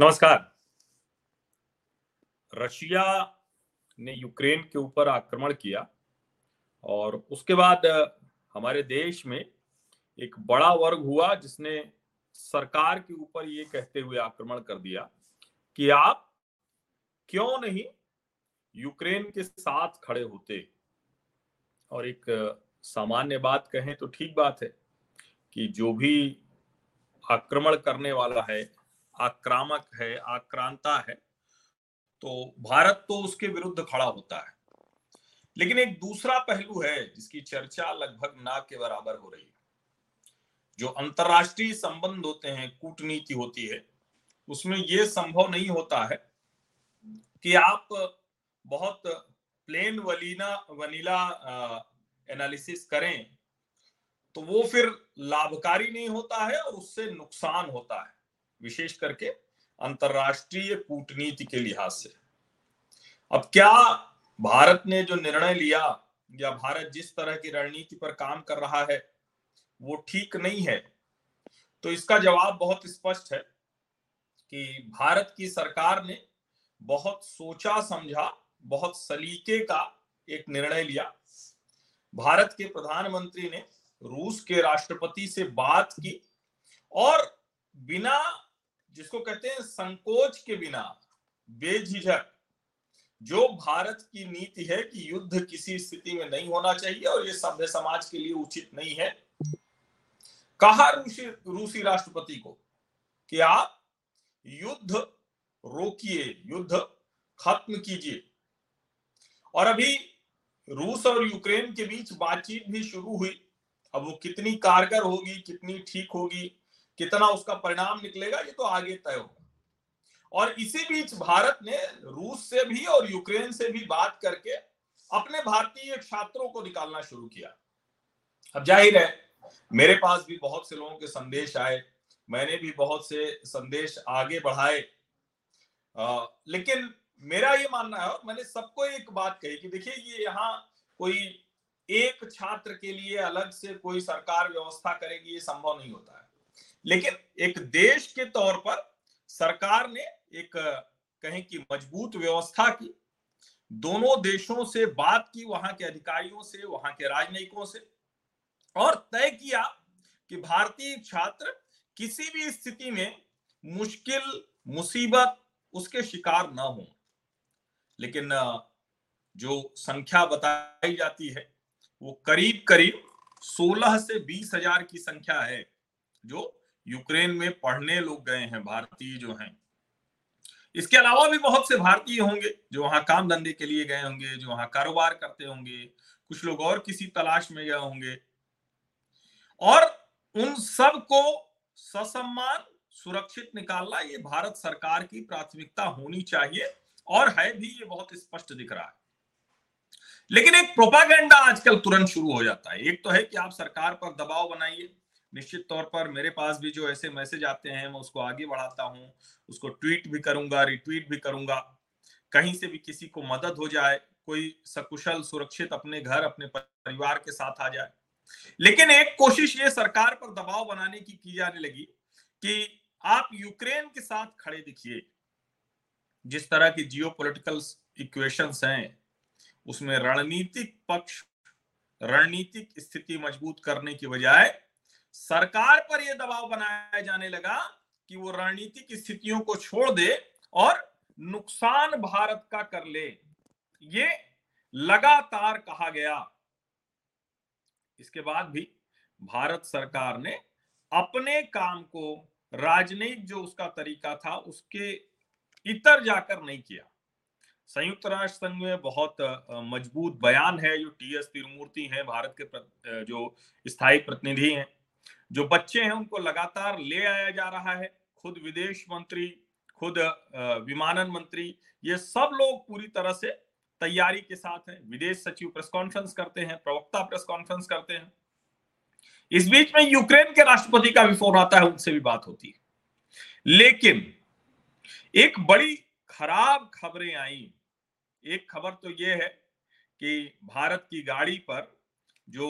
नमस्कार। रशिया ने यूक्रेन के ऊपर आक्रमण किया और उसके बाद हमारे देश में एक बड़ा वर्ग हुआ जिसने सरकार के ऊपर ये कहते हुए आक्रमण कर दिया कि आप क्यों नहीं यूक्रेन के साथ खड़े होते? और एक सामान्य बात कहें तो ठीक बात है कि जो भी आक्रमण करने वाला है आक्रामक है, आक्रांता है तो भारत तो उसके विरुद्ध खड़ा होता है। लेकिन एक दूसरा पहलू है जिसकी चर्चा लगभग ना के बराबर हो रही है। जो अंतरराष्ट्रीय संबंध होते हैं, कूटनीति होती है, उसमें यह संभव नहीं होता है कि आप बहुत प्लेन वलीना, वनीला एनालिसिस करें तो वो फिर लाभकारी नहीं होता है और उससे नुकसान होता है। विशेष करके अंतरराष्ट्रीय कूटनीति के लिहाज से। अब क्या भारत ने जो निर्णय लिया या भारत जिस तरह की रणनीति पर काम कर रहा है, वो ठीक नहीं है? तो इसका जवाब बहुत स्पष्ट है कि भारत की सरकार ने बहुत सोचा समझा, बहुत सलीके का एक निर्णय लिया। भारत के प्रधानमंत्री ने रूस के राष्ट्रपति से बात की और बिना जिसको कहते हैं संकोच के बिना, बेझिझक, जो भारत की नीति है कि युद्ध किसी स्थिति में नहीं होना चाहिए और ये सभ्य समाज के लिए उचित नहीं है। कहा रूसी रूसी राष्ट्रपति को कि आप युद्ध रोकिए, युद्ध खत्म कीजिए। और अभी रूस और यूक्रेन के बीच बातचीत भी शुरू हुई। अब वो कितनी कारगर होगी, कितनी ठीक होगी कितना उसका परिणाम निकलेगा, ये तो आगे तय होगा। और इसी बीच भारत ने रूस से भी और यूक्रेन से भी बात करके अपने भारतीय छात्रों को निकालना शुरू किया। अब ज़ाहिर है, मेरे पास भी बहुत से लोगों के संदेश आए, मैंने भी बहुत से संदेश आगे बढ़ाए। लेकिन मेरा ये मानना है, और मैंने सबको एक बात कही कि देखिए, ये यहाँ कोई एक छात्र के लिए अलग से कोई सरकार व्यवस्था करेगी, ये संभव नहीं होता है। लेकिन एक देश के तौर पर सरकार ने एक, कहें कि मज़बूत व्यवस्था की। दोनों देशों से बात की, वहाँ के अधिकारियों से, वहाँ के राजनयिकों से, और तय किया कि भारतीय छात्र किसी भी स्थिति में मुश्किल, मुसीबत, उसके शिकार न हो। लेकिन, जो संख्या बताई जाती है, वो करीब करीब 16 से बीस हज़ार की संख्या है, जो यूक्रेन में पढ़ने लोग गए हैं, भारतीय जो हैं। इसके अलावा भी बहुत से भारतीय होंगे जो वहाँ काम धंधे के लिए गए होंगे, जो वहाँ कारोबार करते होंगे, कुछ लोग और किसी तलाश में गए होंगे। और उन सबको ससम्मान, सुरक्षित निकालना, ये भारत सरकार की प्राथमिकता होनी चाहिए और है भी, ये बहुत स्पष्ट दिख रहा है। लेकिन एक प्रोपागेंडा आजकल तुरंत शुरू हो जाता है। एक तो है कि आप सरकार पर दबाव बनाइए निश्चित तौर पर मेरे पास भी जो ऐसे मैसेज आते हैं, मैं उसको आगे बढ़ाता हूँ, उसको ट्वीट भी करूँगा, रिट्वीट भी करूँगा। कहीं से भी किसी को मदद हो जाए, कोई सकुशल, सुरक्षित अपने घर, अपने परिवार के साथ आ जाए। लेकिन एक कोशिश ये सरकार पर दबाव बनाने की की जाने लगी कि आप यूक्रेन के साथ खड़े दिखिए। जिस तरह की जियो पोलिटिकल इक्वेशंस हैं, उसमें रणनीतिक पक्ष, रणनीतिक स्थिति मज़बूत करने की बजाय सरकार पर यह दबाव बनाया जाने लगा कि वो रणनीतिक स्थितियों को छोड़ दे और नुकसान भारत का कर ले। ये लगातार कहा गया। इसके बाद भी भारत सरकार ने अपने काम को राजनयिक जो उसका तरीका था, उसके इतर जाकर नहीं किया। संयुक्त राष्ट्र संघ में बहुत मज़बूत बयान है, जो टी एस तिरुमूर्ति है, भारत के जो स्थायी प्रतिनिधि हैं जो बच्चे हैं उनको लगातार ले आया जा रहा है, खुद विदेश मंत्री, खुद विमानन मंत्री, ये सब लोग पूरी तरह से तैयारी के साथ हैं। विदेश सचिव प्रेस कॉन्फ्रेंस करते हैं, प्रवक्ता प्रेस कॉन्फ्रेंस करते हैं। इस बीच में यूक्रेन के राष्ट्रपति का भी फ़ोन आता है, उनसे भी बात होती है। लेकिन एक बड़ी खराब खबरें आई। एक खबर तो यह है कि भारत की गाड़ी पर जो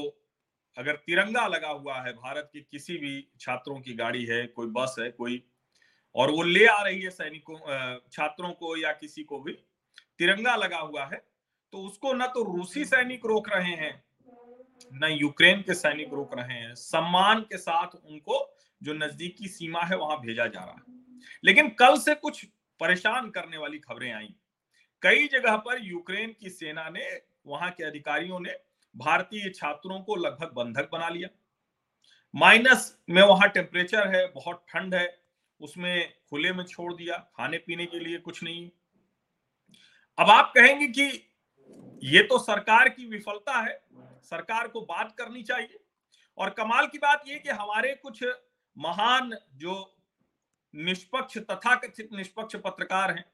अगर तिरंगा लगा हुआ है भारत की किसी भी छात्रों की गाड़ी है, कोई बस है, कोई, और वो ले आ रही है सैनिकों छात्रों को या किसी को भी, तिरंगा लगा हुआ है तो उसको न तो रूसी सैनिक रोक रहे हैं, न यूक्रेन के सैनिक रोक रहे हैं। सम्मान के साथ उनको जो नजदीकी सीमा है वहाँ भेजा जा रहा है। लेकिन कल से कुछ परेशान करने वाली खबरें आई। कई जगह पर यूक्रेन की सेना ने, वहाँ के अधिकारियों ने भारतीय छात्रों को लगभग बंधक बना लिया। माइनस में वहाँ टेम्परेचर है, बहुत ठंड है, उसमें खुले में छोड़ दिया, खाने पीने के लिए कुछ नहीं अब आप कहेंगे कि ये तो सरकार की विफलता है, सरकार को बात करनी चाहिए। और कमाल की बात यह कि हमारे कुछ महान जो निष्पक्ष तथाकथित निष्पक्ष पत्रकार हैं,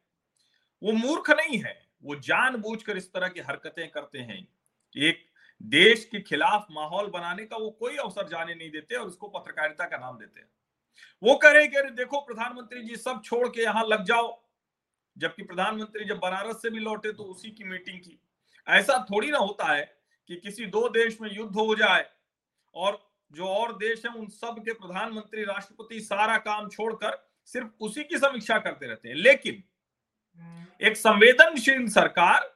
वो मूर्ख नहीं है, वो जानबूझकर इस तरह की हरकतें करते हैं। एक देश के खिलाफ माहौल बनाने का वो कोई अवसर जाने नहीं देते और उसको पत्रकारिता का नाम देते हैं। वो कह रहे कि देखो प्रधानमंत्री जी सब छोड़ के यहाँ लग जाओ। जबकि प्रधानमंत्री जब बनारस से भी लौटे तो उसी की मीटिंग की। ऐसा थोड़ी ना होता है कि किसी दो देश में युद्ध हो जाए और जो और देश है उन सब के प्रधानमंत्री राष्ट्रपति सारा काम छोड़कर सिर्फ़ उसी की समीक्षा करते रहते हैं। लेकिन एक संवेदनशील सरकार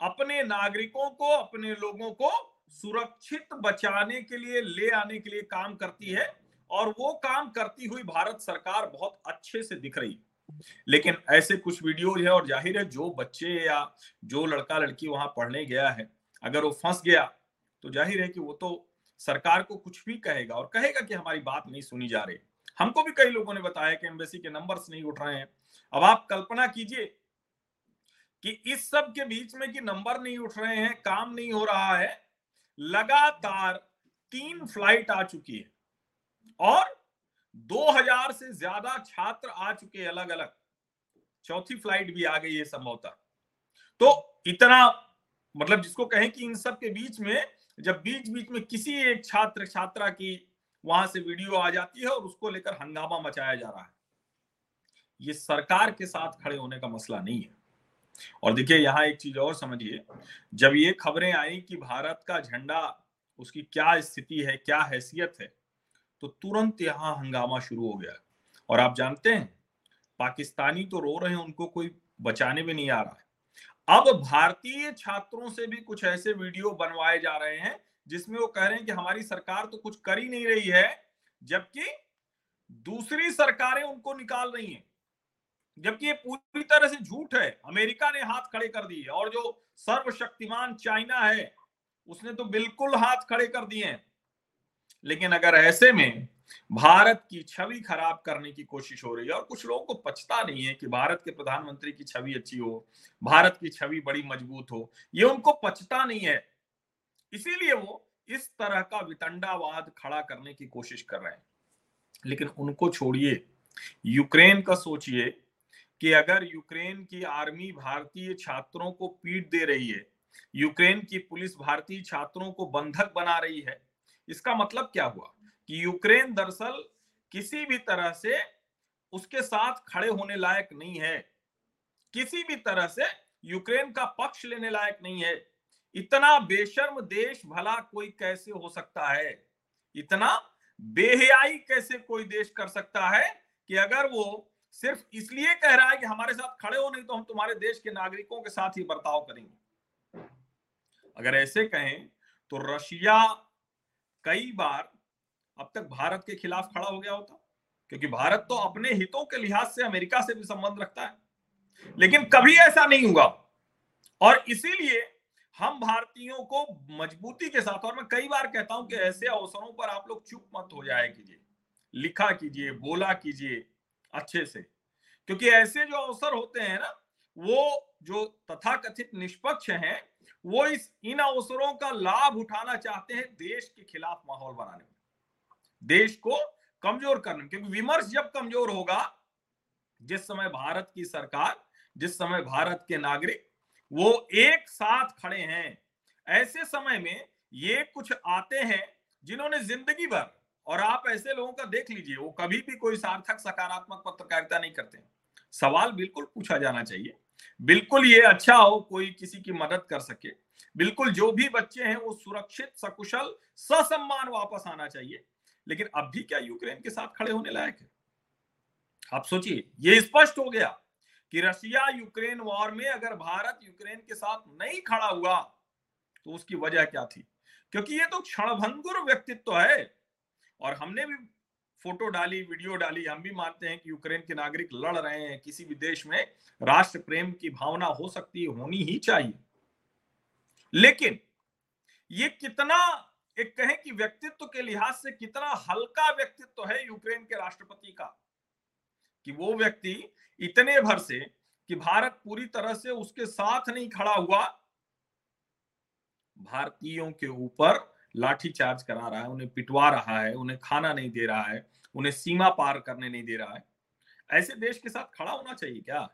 अपने नागरिकों को, अपने लोगों को सुरक्षित बचाने के लिए, ले आने के लिए काम करती है और वो काम करती हुई भारत सरकार बहुत अच्छे से दिख रही लेकिन ऐसे कुछ वीडियोज़ है और ज़ाहिर है जो बच्चे या जो लड़का लड़की वहाँ पढ़ने गया है, अगर वो फंस गया तो ज़ाहिर है कि वो तो सरकार को कुछ भी कहेगा और कहेगा कि हमारी बात नहीं सुनी जा रही। हमको भी कई लोगों ने बताया कि एम्बेसी के नंबर्स नहीं उठ रहे हैं। अब आप कल्पना कीजिए कि इस सब के बीच में कि नंबर नहीं उठ रहे हैं, काम नहीं हो रहा है, लगातार तीन फ़्लाइट आ चुकी है। और 2000 से ज़्यादा छात्र आ चुके हैं अलग अलग चौथी फ़्लाइट भी आ गई है संभवतः। तो इतना मतलब जिसको कहें कि इन सब के बीच में, जब बीच बीच में किसी एक छात्र, छात्रा की वहाँ से वीडियो आ जाती है और उसको लेकर हंगामा मचाया जा रहा है। ये सरकार के साथ खड़े होने का मसला नहीं है। और देखिए, यहाँ एक चीज़ और समझिए, जब ये खबरें आई कि भारत का झंडा, उसकी क्या स्थिति है, क्या हैसियत है तो तुरंत यहाँ हंगामा शुरू हो गया। और आप जानते हैं, पाकिस्तानी तो रो रहे हैं, उनको कोई बचाने में नहीं आ रहा है। अब भारतीय छात्रों से भी कुछ ऐसे वीडियो बनवाए जा रहे हैं, जिसमें वो कह रहे हैं कि हमारी सरकार तो कुछ कर ही नहीं रही है, जबकि दूसरी सरकारें उनको निकाल रही हैं। जबकि ये पूरी तरह से झूठ है। अमेरिका ने हाथ खड़े कर दिए और जो सर्वशक्तिमान चाइना है, उसने तो बिल्कुल हाथ खड़े कर दिए हैं। लेकिन अगर ऐसे में भारत की छवि खराब करने की कोशिश हो रही है और कुछ लोगों को पछता नहीं है कि भारत के प्रधानमंत्री की छवि अच्छी हो, भारत की छवि बड़ी मज़बूत हो, ये उनको पछता नहीं है। इसीलिए वो इस तरह का वितंडावाद खड़ा करने की कोशिश कर रहे हैं। लेकिन उनको छोड़िए, यूक्रेन का सोचिए कि अगर यूक्रेन की आर्मी भारतीय छात्रों को पीट दे रही है, यूक्रेन की पुलिस भारतीय छात्रों को बंधक बना रही है, इसका मतलब क्या हुआ? कि यूक्रेन दरअसल किसी भी तरह से उसके साथ खड़े होने लायक नहीं है। किसी भी तरह से यूक्रेन का पक्ष लेने लायक नहीं है। इतना बेशर्म देश भला कोई कैसे हो सकता है? इतना बेहयाई कैसे कोई देश कर सकता है कि अगर वो सिर्फ़ इसलिए कह रहा है कि हमारे साथ खड़े हो, नहीं तो हम तुम्हारे देश के नागरिकों के साथ ही बर्ताव करेंगे। अगर ऐसे कहें तो रशिया कई बार अब तक भारत के खिलाफ खड़ा हो गया होता, क्योंकि भारत तो अपने हितों के लिहाज से अमेरिका से भी संबंध रखता है। लेकिन कभी ऐसा नहीं हुआ। और इसीलिए हम भारतीयों को मजबूती के साथ, और मैं कई बार कहता हूँ कि ऐसे अवसरों पर आप लोग चुप मत हो जाए कीजिए। लिखा कीजिए, बोला कीजिए। अच्छे से। क्योंकि ऐसे जो अवसर होते हैं ना, वो जो तथाकथित निष्पक्ष हैं, वो इस, इन अवसरों का लाभ उठाना चाहते हैं देश के खिलाफ माहौल बनाने में। देश को कमज़ोर करने में, क्योंकि विमर्श जब कमज़ोर होगा, जिस समय भारत की सरकार, जिस समय भारत के नागरिक, वो एक साथ खड़े हैं। ऐसे समय में ये कुछ आते हैं जिन्होंने ज़िंदगी भर और आप ऐसे लोगों का देख लीजिए, वो कभी भी कोई सार्थक सकारात्मक पत्रकारिता नहीं करते सवाल बिल्कुल पूछा जाना चाहिए। बिल्कुल ये अच्छा हो कोई किसी की मदद कर सके। बिल्कुल जो भी बच्चे हैं, वो सुरक्षित, सकुशल, ससम्मान वापस आना चाहिए। लेकिन अब भी क्या यूक्रेन के साथ खड़े होने लायक है? आप सोचिए, ये स्पष्ट हो गया कि रशिया यूक्रेन वॉर में अगर भारत यूक्रेन के साथ नहीं खड़ा हुआ तो उसकी वजह क्या थी? क्योंकि ये तो क्षणभंगुर व्यक्तित्व है। और हमने भी फ़ोटो डाली, वीडियो डाली। हम भी मानते हैं कि यूक्रेन के नागरिक लड़ रहे हैं। किसी भी देश में राष्ट्र प्रेम की भावना हो सकती है, होनी ही चाहिए। लेकिन ये कितना, एक कहें कि व्यक्तित्व के लिहाज से कितना हल्का व्यक्तित्व है यूक्रेन के राष्ट्रपति का कि वो व्यक्ति इतने भर से कि भारत पूरी तरह से उसके साथ नहीं खड़ा हुआ। भारतीयों के ऊपर लाठी चार्ज करा रहा है, उन्हें पिटवा रहा है, उन्हें खाना नहीं दे रहा है, उन्हें सीमा पार करने नहीं दे रहा है। ऐसे देश के साथ खड़ा होना चाहिए क्या?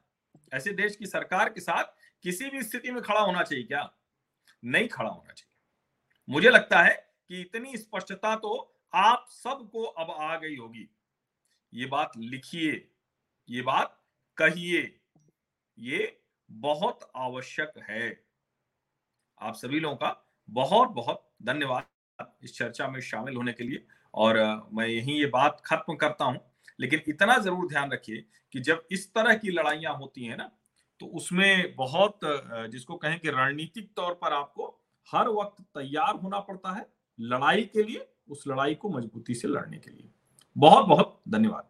ऐसे देश की सरकार के साथ किसी भी स्थिति में खड़ा होना चाहिए क्या? नहीं खड़ा होना चाहिए। मुझे लगता है कि इतनी स्पष्टता तो आप सबको अब आ गई होगी। ये बात लिखिए, ये बात कहिए, ये बहुत आवश्यक है। आप सभी लोगों का बहुत बहुत धन्यवाद। इस चर्चा में शामिल होने के लिए। और मैं यही ये बात खत्म करता हूँ, लेकिन इतना ज़रूर ध्यान रखिए कि जब इस तरह की लड़ाइयाँ होती हैं ना तो उसमें बहुत जिसको कहें कि रणनीतिक तौर पर आपको हर वक्त तैयार होना पड़ता है लड़ाई के लिए, उस लड़ाई को मजबूती से लड़ने के लिए। बहुत बहुत धन्यवाद।